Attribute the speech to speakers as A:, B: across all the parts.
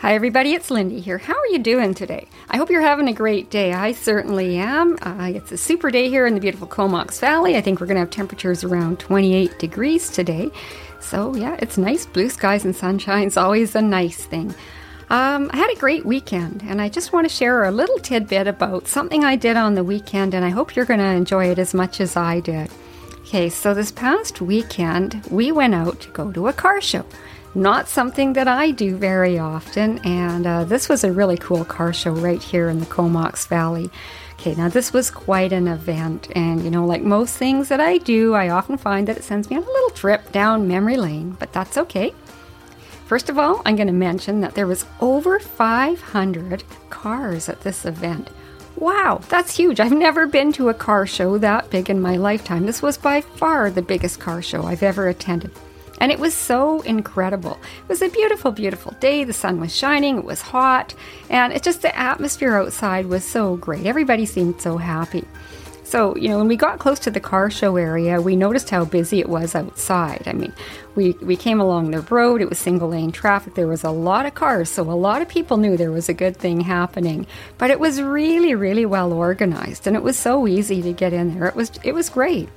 A: Hi, everybody, it's Lindy here. How are you doing today? I hope you're having a great day. I certainly am. Uh, it's a super day here in the beautiful Comox Valley. I think we're going to have temperatures around 28 degrees today. So, yeah, it's nice. Blue skies and sunshine is always a nice thing. Um, I had a great weekend, and I just want to share a little tidbit about something I did on the weekend, and I hope you're going to enjoy it as much as I did. Okay, so this past weekend, we went out to go to a car show. Not something that I do very often, and uh, this was a really cool car show right here in the Comox Valley. Okay, now this was quite an event, and you know, like most things that I do, I often find that it sends me on a little trip down memory lane, but that's okay. First of all, I'm going to mention that there was over 500 cars at this event. Wow, that's huge. I've never been to a car show that big in my lifetime. This was by far the biggest car show I've ever attended. And it was so incredible. It was a beautiful, beautiful day. The sun was shining, it was hot, and it just the atmosphere outside was so great. Everybody seemed so happy. So, you know, when we got close to the car show area, we noticed how busy it was outside. I mean, we, we came along the road, it was single lane traffic, there was a lot of cars, so a lot of people knew there was a good thing happening. But it was really, really well organized, and it was so easy to get in there. It was, it was great.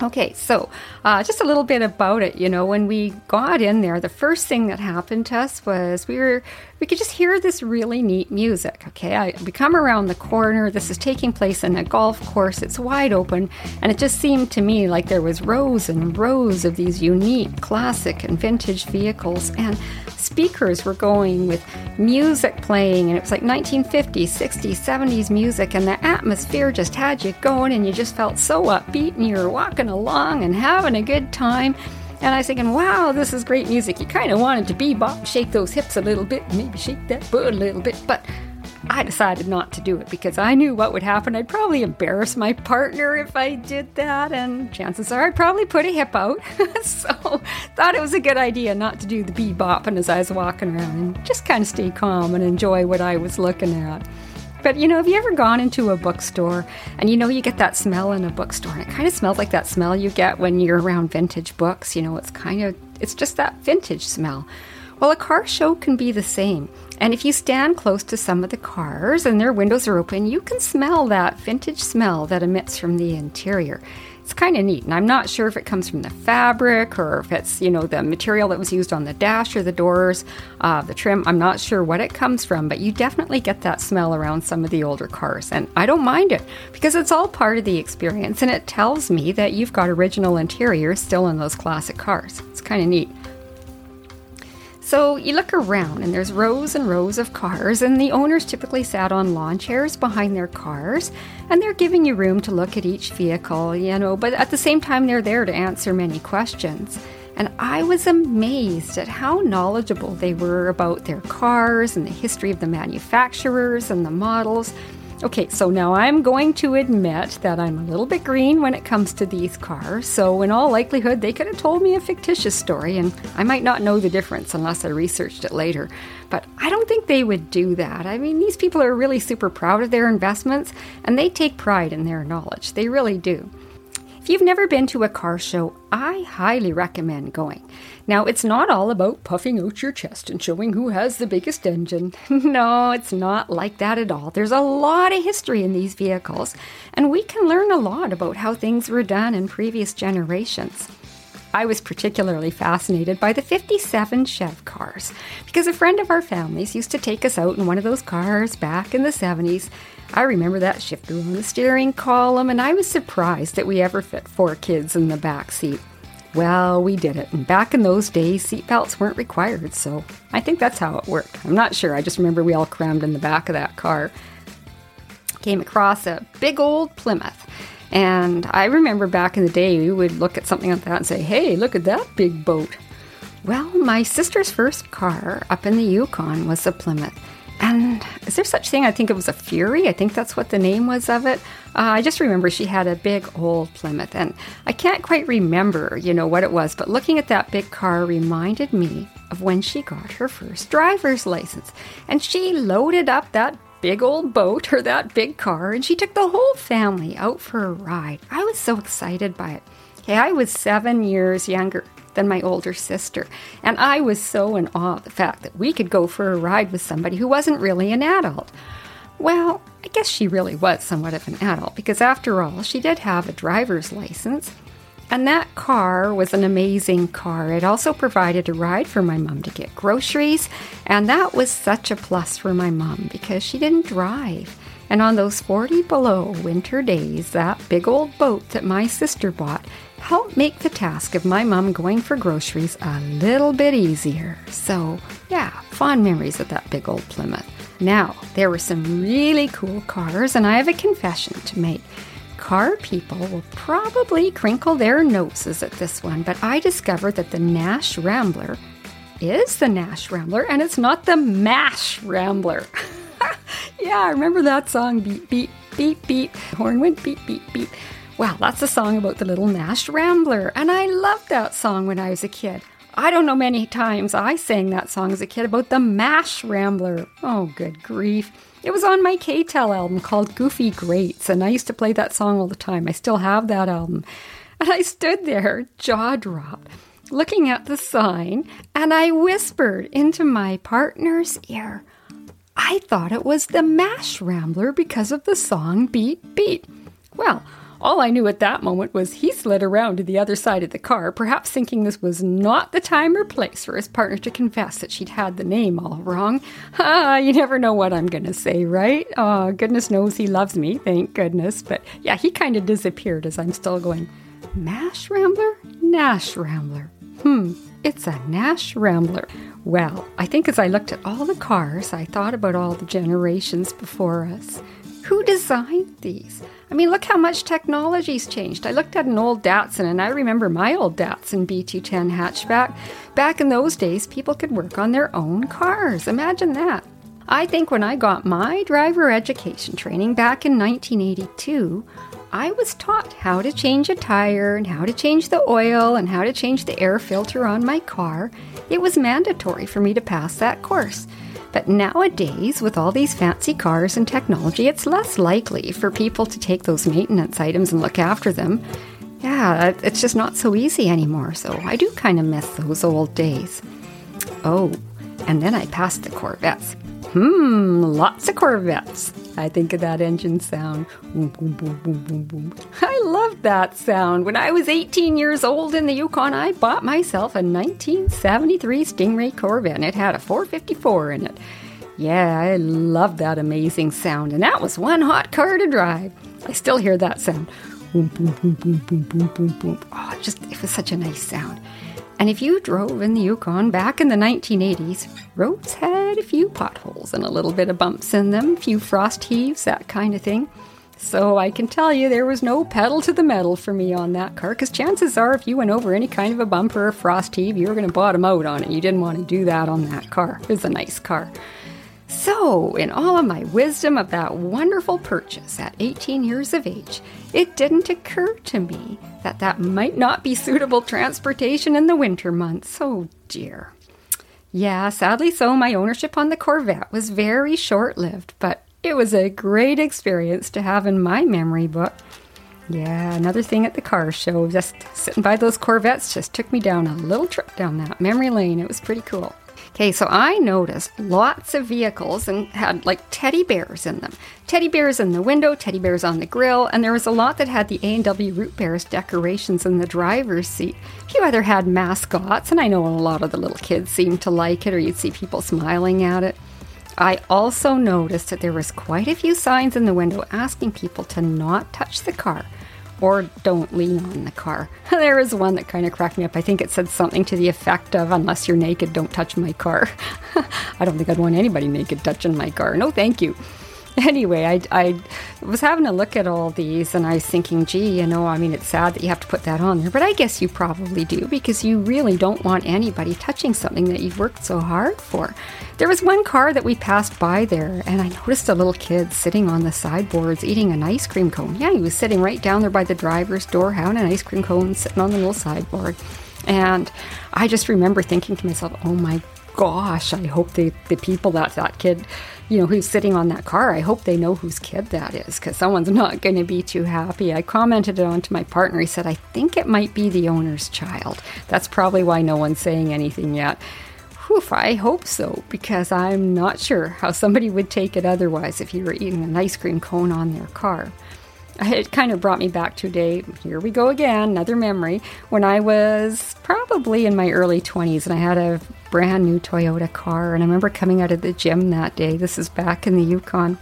A: Okay, so uh, just a little bit about it. You know, when we got in there, the first thing that happened to us was we were we could just hear this really neat music. Okay, I, we come around the corner. This is taking place in a golf course. It's wide open, and it just seemed to me like there was rows and rows of these unique, classic, and vintage vehicles, and speakers were going with music playing, and it was like 1950s, 60s, 70s music, and the atmosphere just had you going, and you just felt so upbeat, and you were walking along and having a good time. And I was thinking, wow, this is great music. You kind of wanted to bebop, shake those hips a little bit, maybe shake that butt a little bit, but I decided not to do it because I knew what would happen. I'd probably embarrass my partner if I did that, and chances are I'd probably put a hip out. so thought it was a good idea not to do the bebopping as I was walking around and just kind of stay calm and enjoy what I was looking at. But you know, have you ever gone into a bookstore and you know you get that smell in a bookstore and it kind of smells like that smell you get when you're around vintage books? You know, it's kind of, it's just that vintage smell. Well, a car show can be the same. And if you stand close to some of the cars and their windows are open, you can smell that vintage smell that emits from the interior it's kind of neat. And I'm not sure if it comes from the fabric or if it's, you know, the material that was used on the dash or the doors, uh, the trim. I'm not sure what it comes from, but you definitely get that smell around some of the older cars. And I don't mind it because it's all part of the experience and it tells me that you've got original interiors still in those classic cars. It's kind of neat. So you look around, and there's rows and rows of cars, and the owners typically sat on lawn chairs behind their cars, and they're giving you room to look at each vehicle, you know, but at the same time, they're there to answer many questions. And I was amazed at how knowledgeable they were about their cars and the history of the manufacturers and the models. Okay, so now I'm going to admit that I'm a little bit green when it comes to these cars, so in all likelihood, they could have told me a fictitious story, and I might not know the difference unless I researched it later. But I don't think they would do that. I mean, these people are really super proud of their investments, and they take pride in their knowledge. They really do. If you've never been to a car show, I highly recommend going. Now, it's not all about puffing out your chest and showing who has the biggest engine. no, it's not like that at all. There's a lot of history in these vehicles, and we can learn a lot about how things were done in previous generations. I was particularly fascinated by the 57 Chev cars because a friend of our family's used to take us out in one of those cars back in the 70s I remember that shifter on the steering column, and I was surprised that we ever fit four kids in the back seat. Well, we did it, and back in those days, seatbelts weren't required, so I think that's how it worked. I'm not sure, I just remember we all crammed in the back of that car. Came across a big old Plymouth, and I remember back in the day, we would look at something like that and say, hey, look at that big boat. Well, my sister's first car up in the Yukon was a Plymouth. And is there such thing? I think it was a Fury. I think that's what the name was of it. Uh, I just remember she had a big old Plymouth, and I can't quite remember, you know, what it was. But looking at that big car reminded me of when she got her first driver's license, and she loaded up that big old boat or that big car, and she took the whole family out for a ride. I was so excited by it. Hey, I was seven years younger than my older sister. And I was so in awe of the fact that we could go for a ride with somebody who wasn't really an adult. Well, I guess she really was somewhat of an adult because, after all, she did have a driver's license. And that car was an amazing car. It also provided a ride for my mom to get groceries, and that was such a plus for my mom because she didn't drive. And on those 40 below winter days, that big old boat that my sister bought helped make the task of my mom going for groceries a little bit easier. So, yeah, fond memories of that big old Plymouth. Now, there were some really cool cars, and I have a confession to make. Car people will probably crinkle their noses at this one, but I discovered that the Nash Rambler is the Nash Rambler and it's not the MASH Rambler. yeah, I remember that song beep, beep, beep, beep. Horn went beep, beep, beep. Well, that's a song about the little Nash Rambler, and I loved that song when I was a kid. I don't know many times I sang that song as a kid about the MASH Rambler. Oh, good grief. It was on my K-Tel album called Goofy Greats, and I used to play that song all the time. I still have that album. And I stood there, jaw dropped, looking at the sign, and I whispered into my partner's ear, I thought it was the MASH Rambler because of the song Beep Beep. Well, all I knew at that moment was he slid around to the other side of the car, perhaps thinking this was not the time or place for his partner to confess that she'd had the name all wrong. Ah, you never know what I'm going to say, right? Oh, goodness knows he loves me, thank goodness. But yeah, he kind of disappeared as I'm still going, Mash Rambler? Nash Rambler. Hmm, it's a Nash Rambler. Well, I think as I looked at all the cars, I thought about all the generations before us. Who designed these? I mean, look how much technology's changed. I looked at an old Datsun and I remember my old Datsun B210 hatchback. Back in those days, people could work on their own cars. Imagine that. I think when I got my driver education training back in 1982, I was taught how to change a tire and how to change the oil and how to change the air filter on my car. It was mandatory for me to pass that course. But nowadays, with all these fancy cars and technology, it's less likely for people to take those maintenance items and look after them. Yeah, it's just not so easy anymore, so I do kind of miss those old days. Oh, and then I passed the Corvettes. Hmm, lots of Corvettes. I think of that engine sound. Boom, boom, boom, boom, boom, boom. I love that sound. When I was 18 years old in the Yukon, I bought myself a 1973 Stingray Corvette, and it had a 454 in it. Yeah, I love that amazing sound, and that was one hot car to drive. I still hear that sound. Boom, boom, boom, boom, boom, boom, boom, boom. Oh, just, it was such a nice sound. And if you drove in the Yukon back in the 1980s, roads had a few potholes and a little bit of bumps in them, a few frost heaves, that kind of thing. So I can tell you there was no pedal to the metal for me on that car, because chances are if you went over any kind of a bump or a frost heave, you were going to bottom out on it. You didn't want to do that on that car. It was a nice car. So, in all of my wisdom of that wonderful purchase at 18 years of age, it didn't occur to me that that might not be suitable transportation in the winter months. Oh dear. Yeah, sadly so, my ownership on the Corvette was very short lived, but it was a great experience to have in my memory book. Yeah, another thing at the car show, just sitting by those Corvettes just took me down a little trip down that memory lane. It was pretty cool. Okay, so I noticed lots of vehicles and had like teddy bears in them. Teddy bears in the window, teddy bears on the grill, and there was a lot that had the A&W Root Bears decorations in the driver's seat. A few other had mascots, and I know a lot of the little kids seemed to like it or you'd see people smiling at it. I also noticed that there was quite a few signs in the window asking people to not touch the car or don't lean on the car. There was one that kind of cracked me up. I think it said something to the effect of, unless you're naked, don't touch my car. I don't think I'd want anybody naked touching my car. No, thank you. Anyway, I, I was having a look at all these and I was thinking, gee, you know, I mean, it's sad that you have to put that on there, but I guess you probably do because you really don't want anybody touching something that you've worked so hard for. There was one car that we passed by there, and I noticed a little kid sitting on the sideboards eating an ice cream cone. Yeah, he was sitting right down there by the driver's door, having an ice cream cone sitting on the little sideboard. And I just remember thinking to myself, oh my gosh, I hope they, the people that that kid, you know, who's sitting on that car, I hope they know whose kid that is because someone's not going to be too happy. I commented it on to my partner. He said, I think it might be the owner's child. That's probably why no one's saying anything yet. Whew, I hope so, because I'm not sure how somebody would take it otherwise if you were eating an ice cream cone on their car. It kind of brought me back to a day, here we go again, another memory, when I was probably in my early 20s and I had a brand new Toyota car. And I remember coming out of the gym that day, this is back in the Yukon,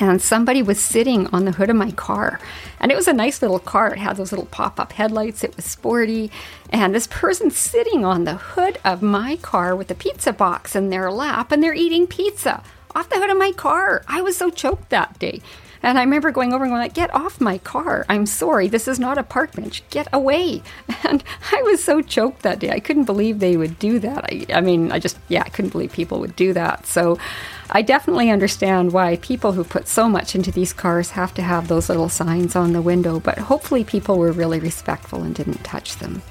A: and somebody was sitting on the hood of my car. And it was a nice little car. It had those little pop up headlights, it was sporty. And this person sitting on the hood of my car with a pizza box in their lap, and they're eating pizza off the hood of my car. I was so choked that day. And I remember going over and going like, "Get off my car! I'm sorry, this is not a park bench. Get away!" And I was so choked that day. I couldn't believe they would do that. I, I mean, I just yeah, I couldn't believe people would do that. So I definitely understand why people who put so much into these cars have to have those little signs on the window. But hopefully, people were really respectful and didn't touch them.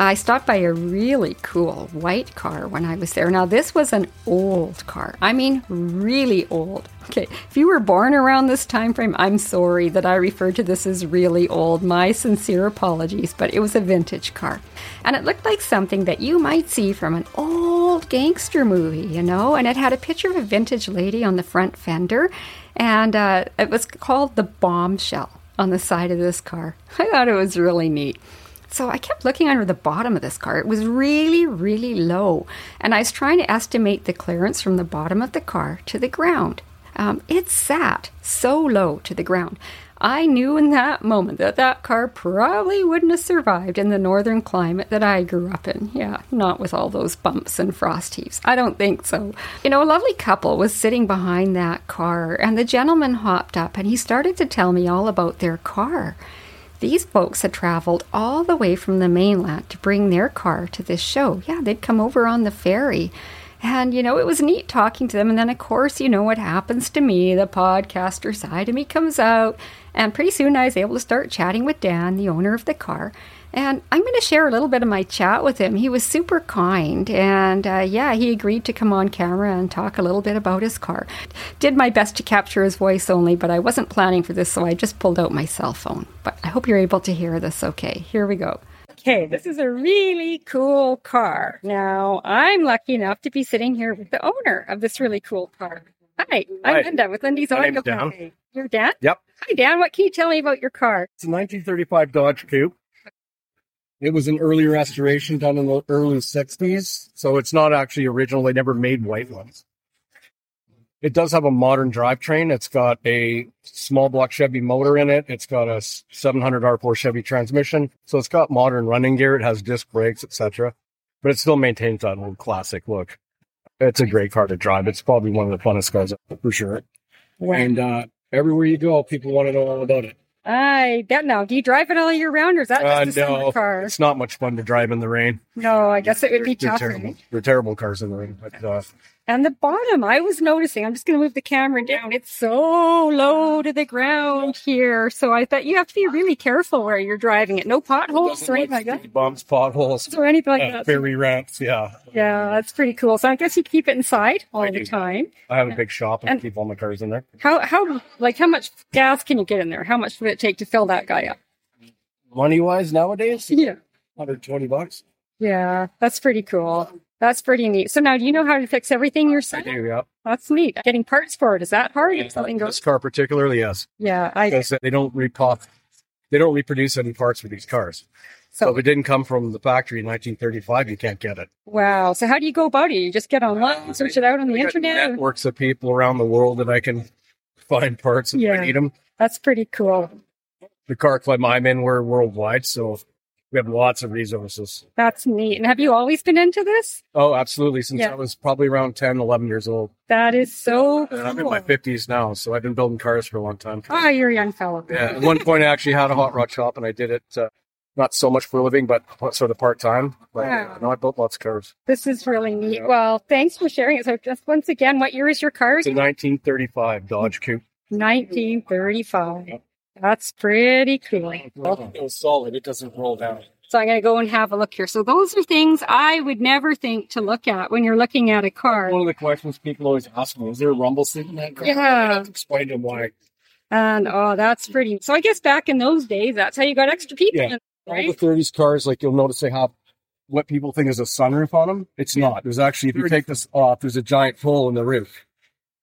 A: I stopped by a really cool white car when I was there. Now, this was an old car. I mean, really old. Okay, if you were born around this time frame, I'm sorry that I referred to this as really old. My sincere apologies, but it was a vintage car. And it looked like something that you might see from an old gangster movie, you know? And it had a picture of a vintage lady on the front fender, and uh, it was called the bombshell on the side of this car. I thought it was really neat. So I kept looking under the bottom of this car. It was really, really low. And I was trying to estimate the clearance from the bottom of the car to the ground. Um, it sat so low to the ground. I knew in that moment that that car probably wouldn't have survived in the northern climate that I grew up in. Yeah, not with all those bumps and frost heaves. I don't think so. You know, a lovely couple was sitting behind that car, and the gentleman hopped up and he started to tell me all about their car. These folks had traveled all the way from the mainland to bring their car to this show. Yeah, they'd come over on the ferry. And, you know, it was neat talking to them. And then, of course, you know what happens to me. The podcaster side of me comes out. And pretty soon I was able to start chatting with Dan, the owner of the car. And I'm going to share a little bit of my chat with him. He was super kind. And uh, yeah, he agreed to come on camera and talk a little bit about his car. Did my best to capture his voice only, but I wasn't planning for this, so I just pulled out my cell phone. But I hope you're able to hear this okay. Here we go. Okay, this is a really cool car. Now, I'm lucky enough to be sitting here with the owner of this really cool car. Hi, I'm
B: Hi.
A: Linda with Lindy's
B: My
A: Audio
B: name's Dan.
A: Cafe. You're Dan?
B: Yep.
A: Hi, Dan. What can you tell me about your car?
B: It's a 1935 Dodge Coupe. It was an early restoration done in the early 60s, so it's not actually original. They never made white ones. It does have a modern drivetrain. It's got a small block Chevy motor in it. It's got a 700 R4 Chevy transmission, so it's got modern running gear. It has disc brakes, etc. But it still maintains that old classic look. It's a great car to drive. It's probably one of the funnest cars for sure. Wow. And uh, everywhere you go, people want to know all about it.
A: I bet now. Do you drive it all year round, or is that
B: Uh,
A: just a summer
B: no,
A: car?
B: it's not much fun to drive in the rain.
A: No, I guess it would be
B: They're
A: tough.
B: terrible.
A: right?
B: They're terrible cars in the rain. But uh,
A: And the bottom, I was noticing. I'm just going to move the camera down. It's so low to the ground here, so I thought you have to be really careful where you're driving it. No potholes or anything like that,
B: bumps, potholes,
A: or anything like that.
B: ferry ramps. Yeah,
A: Yeah, that's pretty cool. So I guess you keep it inside all
B: I
A: the
B: do.
A: time.
B: I have a big shop and,
A: And-
B: keep all my cars in there.
A: How how like how much gas can you get in there? How much would it take to fill that guy up?
B: Money wise, nowadays,
A: Yeah.
B: 120 bucks.
A: Yeah, that's pretty cool. That's pretty neat. So now do you know how to fix everything
B: I
A: yourself?
B: do. Yeah.
A: That's neat. Getting parts for it, is that hard? If something
B: This car particularly, yes,
A: Yeah, I
B: because they don't repop, they don't reproduce any parts for these cars. So
A: so
B: if it didn't come from the factory in 1935, you can't get it.
A: wow. So how do you go about it? You just get online, search it out on the internet?
B: networks of people around the world that I can find parts if
A: Yeah.
B: I need them.
A: That's pretty cool.
B: The car club I'm in, we're worldwide, so we have lots of resources.
A: That's neat. And have you always been into this?
B: Oh, absolutely. Since
A: Yeah.
B: I was probably around 10, 11 years old.
A: That is so
B: And I'm in my 50s now, so I've been building cars for a long time.
A: Ah, you're a young fellow.
B: Yeah. At one point, I actually had a hot rod shop, and I did it uh, not so much for a living, but sort of part time. But uh, no, I built lots of cars.
A: This is really neat.
B: Yeah.
A: Well, thanks for sharing it. So just once again, what year is your car?
B: It's a 1935 Dodge Coupe.
A: 1935. That's pretty cool.
B: It was solid. It doesn't roll down.
A: So I'm going to go and have a look here. So those are things I would never think to look at when you're looking at a car.
B: One of the questions people always ask me is there a rumble seat in that car?
A: Yeah.
B: I have to explain to them why.
A: And oh, that's pretty. So I guess back in those days, that's how you got extra people.
B: Yeah.
A: in,
B: All
A: right?
B: the 30s cars, like you'll notice they have what people think is a sunroof on them. It's not. There's actually, if you take this off, there's a giant hole in the roof.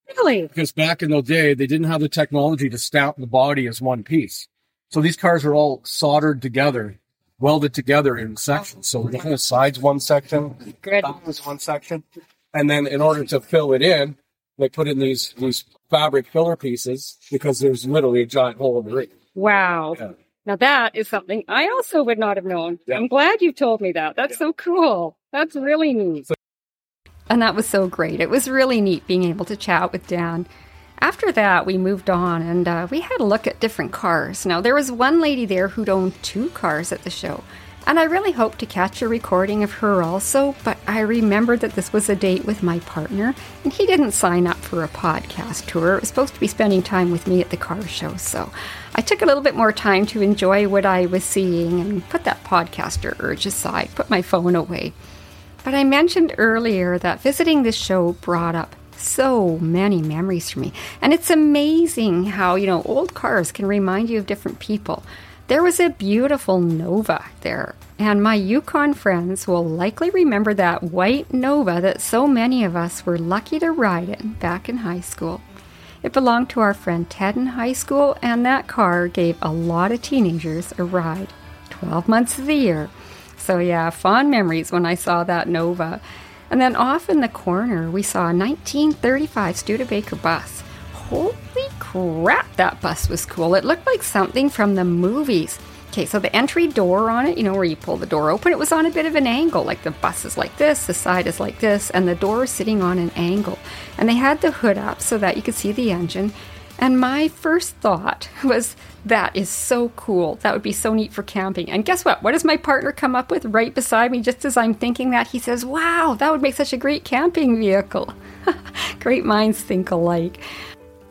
A: Really?
B: Because back in the day, they didn't have the technology to stamp the body as one piece. So these cars are all soldered together, welded together in sections. So the whole side's one section,
A: Good.
B: top is one section, and then in order to fill it in, they put in these these fabric filler pieces because there's literally a giant hole in the roof.
A: Wow.
B: Yeah.
A: Now that is something I also would not have known.
B: Yeah.
A: I'm glad you told me that. That's
B: Yeah.
A: so cool. That's really neat. And that was so great. It was really neat being able to chat with Dan. After that, we moved on and uh, we had a look at different cars. Now, there was one lady there who'd owned two cars at the show, and I really hoped to catch a recording of her also, but I remembered that this was a date with my partner, and he didn't sign up for a podcast tour. It was supposed to be spending time with me at the car show, so I took a little bit more time to enjoy what I was seeing and put that podcaster urge aside, put my phone away. But I mentioned earlier that visiting this show brought up so many memories for me. And it's amazing how, you know, old cars can remind you of different people. There was a beautiful Nova there, and my Yukon friends will likely remember that white Nova that so many of us were lucky to ride in back in high school. It belonged to our friend Ted in high school, and that car gave a lot of teenagers a ride 12 months of the year. So, yeah, fond memories when I saw that Nova. And then off in the corner, we saw a 1935 Studebaker bus. Holy crap, that bus was cool. It looked like something from the movies. Okay, so the entry door on it, you know, where you pull the door open, it was on a bit of an angle. Like the bus is like this, the side is like this, and the door is sitting on an angle. And they had the hood up so that you could see the engine. And my first thought was, that is so cool. That would be so neat for camping. And guess what? What does my partner come up with right beside me just as I'm thinking that? He says, Wow, that would make such a great camping vehicle. great minds think alike.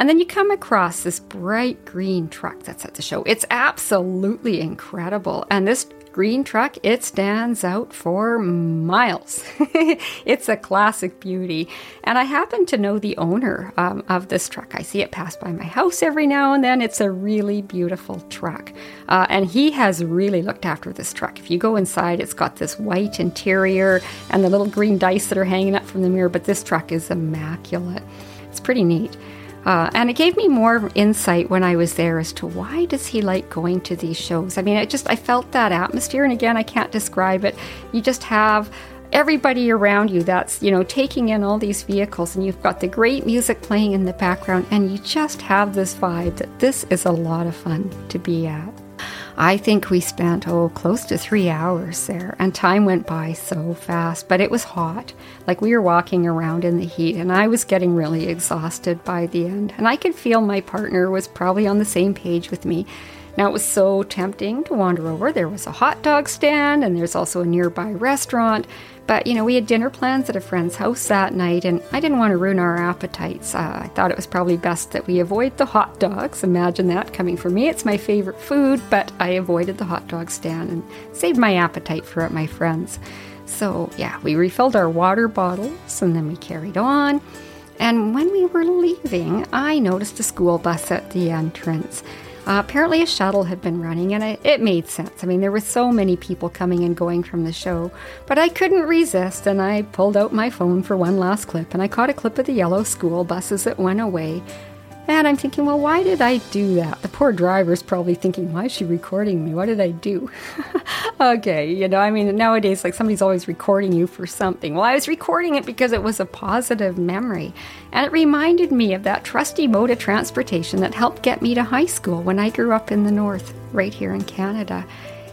A: And then you come across this bright green truck that's at the show. It's absolutely incredible. And this green truck, it stands out for miles. it's a classic beauty. And I happen to know the owner um, of this truck. I see it pass by my house every now and then. It's a really beautiful truck. Uh, and he has really looked after this truck. If you go inside, it's got this white interior and the little green dice that are hanging up from the mirror, but this truck is immaculate. It's pretty neat. Uh, and it gave me more insight when I was there as to why does he like going to these shows. I mean, I just I felt that atmosphere, and again, I can't describe it. You just have everybody around you that's you know taking in all these vehicles, and you've got the great music playing in the background, and you just have this vibe that this is a lot of fun to be at. I think we spent, oh, close to three hours there, and time went by so fast, but it was hot. Like we were walking around in the heat, and I was getting really exhausted by the end. And I could feel my partner was probably on the same page with me. Now, it was so tempting to wander over. There was a hot dog stand, and there's also a nearby restaurant. But, you know, we had dinner plans at a friend's house that night, and I didn't want to ruin our appetites. Uh, I thought it was probably best that we avoid the hot dogs. Imagine that coming from me. It's my favorite food, but I avoided the hot dog stand and saved my appetite for my friends. So, yeah, we refilled our water bottles and then we carried on. And when we were leaving, I noticed a school bus at the entrance. Uh, apparently, a shuttle had been running, and I, it made sense. I mean, there were so many people coming and going from the show, but I couldn't resist, and I pulled out my phone for one last clip, and I caught a clip of the yellow school buses that went away. And I'm thinking, well, why did I do that? The poor driver's probably thinking, why is she recording me? What did I do? okay, you know, I mean, nowadays, like somebody's always recording you for something. Well, I was recording it because it was a positive memory. And it reminded me of that trusty mode of transportation that helped get me to high school when I grew up in the north, right here in Canada.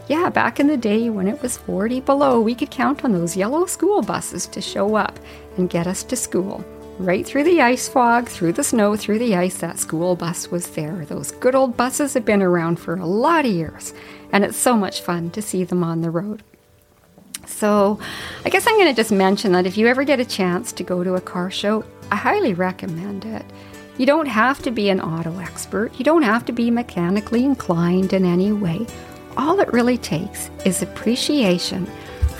A: Yeah, back in the day when it was 40 below, we could count on those yellow school buses to show up and get us to school. Right through the ice fog, through the snow, through the ice, that school bus was there. Those good old buses have been around for a lot of years, and it's so much fun to see them on the road. So, I guess I'm going to just mention that if you ever get a chance to go to a car show, I highly recommend it. You don't have to be an auto expert, you don't have to be mechanically inclined in any way. all it really takes is appreciation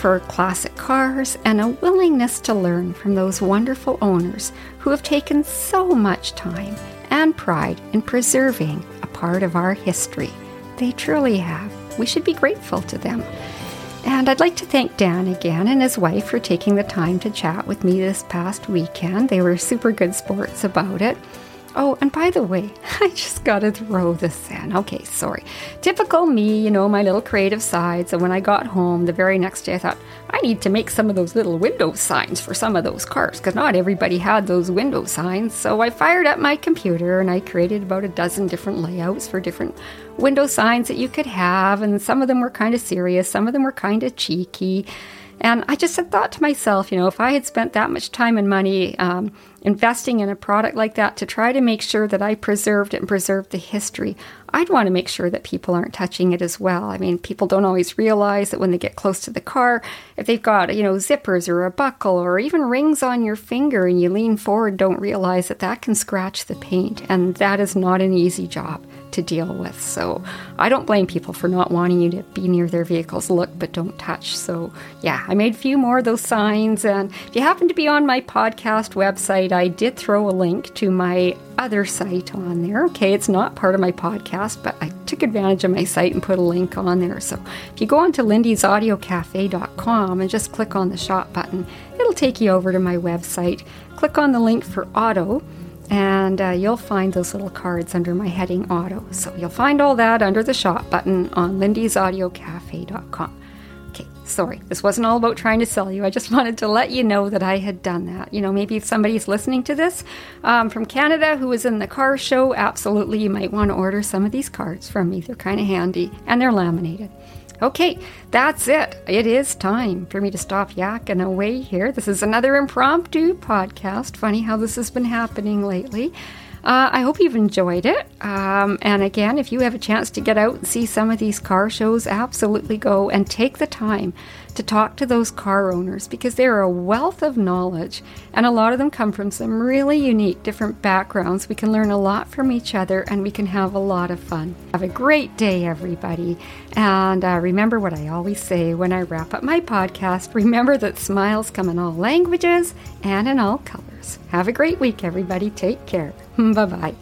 A: for classic cars and a willingness to learn from those wonderful owners who have taken so much time and pride in preserving a part of our history. They truly have. We should be grateful to them. And I'd like to thank Dan again and his wife for taking the time to chat with me this past weekend. They were super good sports about it. Oh, and by the way, I just got to throw this in. Okay, sorry. Typical me, you know, my little creative side. So when I got home the very next day, I thought, I need to make some of those little window signs for some of those cars because not everybody had those window signs. So I fired up my computer and I created about a dozen different layouts for different window signs that you could have. And some of them were kind of serious, some of them were kind of cheeky. And I just had thought to myself, you know, if I had spent that much time and money um, investing in a product like that to try to make sure that I preserved it and preserved the history, I'd want to make sure that people aren't touching it as well. I mean, people don't always realize that when they get close to the car, if they've got, you know, zippers or a buckle or even rings on your finger and you lean forward, don't realize that that can scratch the paint. And that is not an easy job to deal with. So I don't blame people for not wanting you to be near their vehicles, look but don't touch. So yeah, I made a few more of those signs. And if you happen to be on my podcast website, I did throw a link to my other site on there. Okay, it's not part of my podcast, but I took advantage of my site and put a link on there. So if you go on to lindysaudiocafe.com and just click on the shop button, it'll take you over to my website. Click on the link for auto and uh, you'll find those little cards under my heading auto. So you'll find all that under the shop button on lindysaudiocafe.com. Okay, sorry, this wasn't all about trying to sell you. I just wanted to let you know that I had done that. You know, maybe if somebody's listening to this um, from Canada who was in the car show, absolutely, you might want to order some of these cards from me. They're kind of handy and they're laminated. Okay, that's it. It is time for me to stop yakking away here. This is another impromptu podcast. Funny how this has been happening lately. Uh, I hope you've enjoyed it. Um, and again, if you have a chance to get out and see some of these car shows, absolutely go and take the time to talk to those car owners because they're a wealth of knowledge and a lot of them come from some really unique different backgrounds. We can learn a lot from each other and we can have a lot of fun. Have a great day, everybody. And uh, remember what I always say when I wrap up my podcast remember that smiles come in all languages and in all colors. Have a great week, everybody. Take care. bye bye.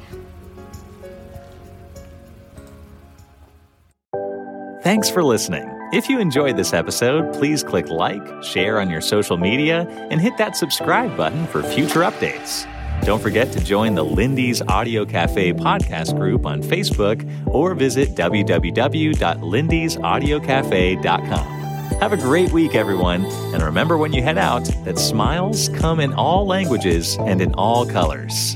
C: Thanks for listening. If you enjoyed this episode, please click like, share on your social media, and hit that subscribe button for future updates. Don't forget to join the Lindy's Audio Cafe podcast group on Facebook or visit www.lindysaudiocafe.com. Have a great week, everyone, and remember when you head out that smiles come in all languages and in all colors.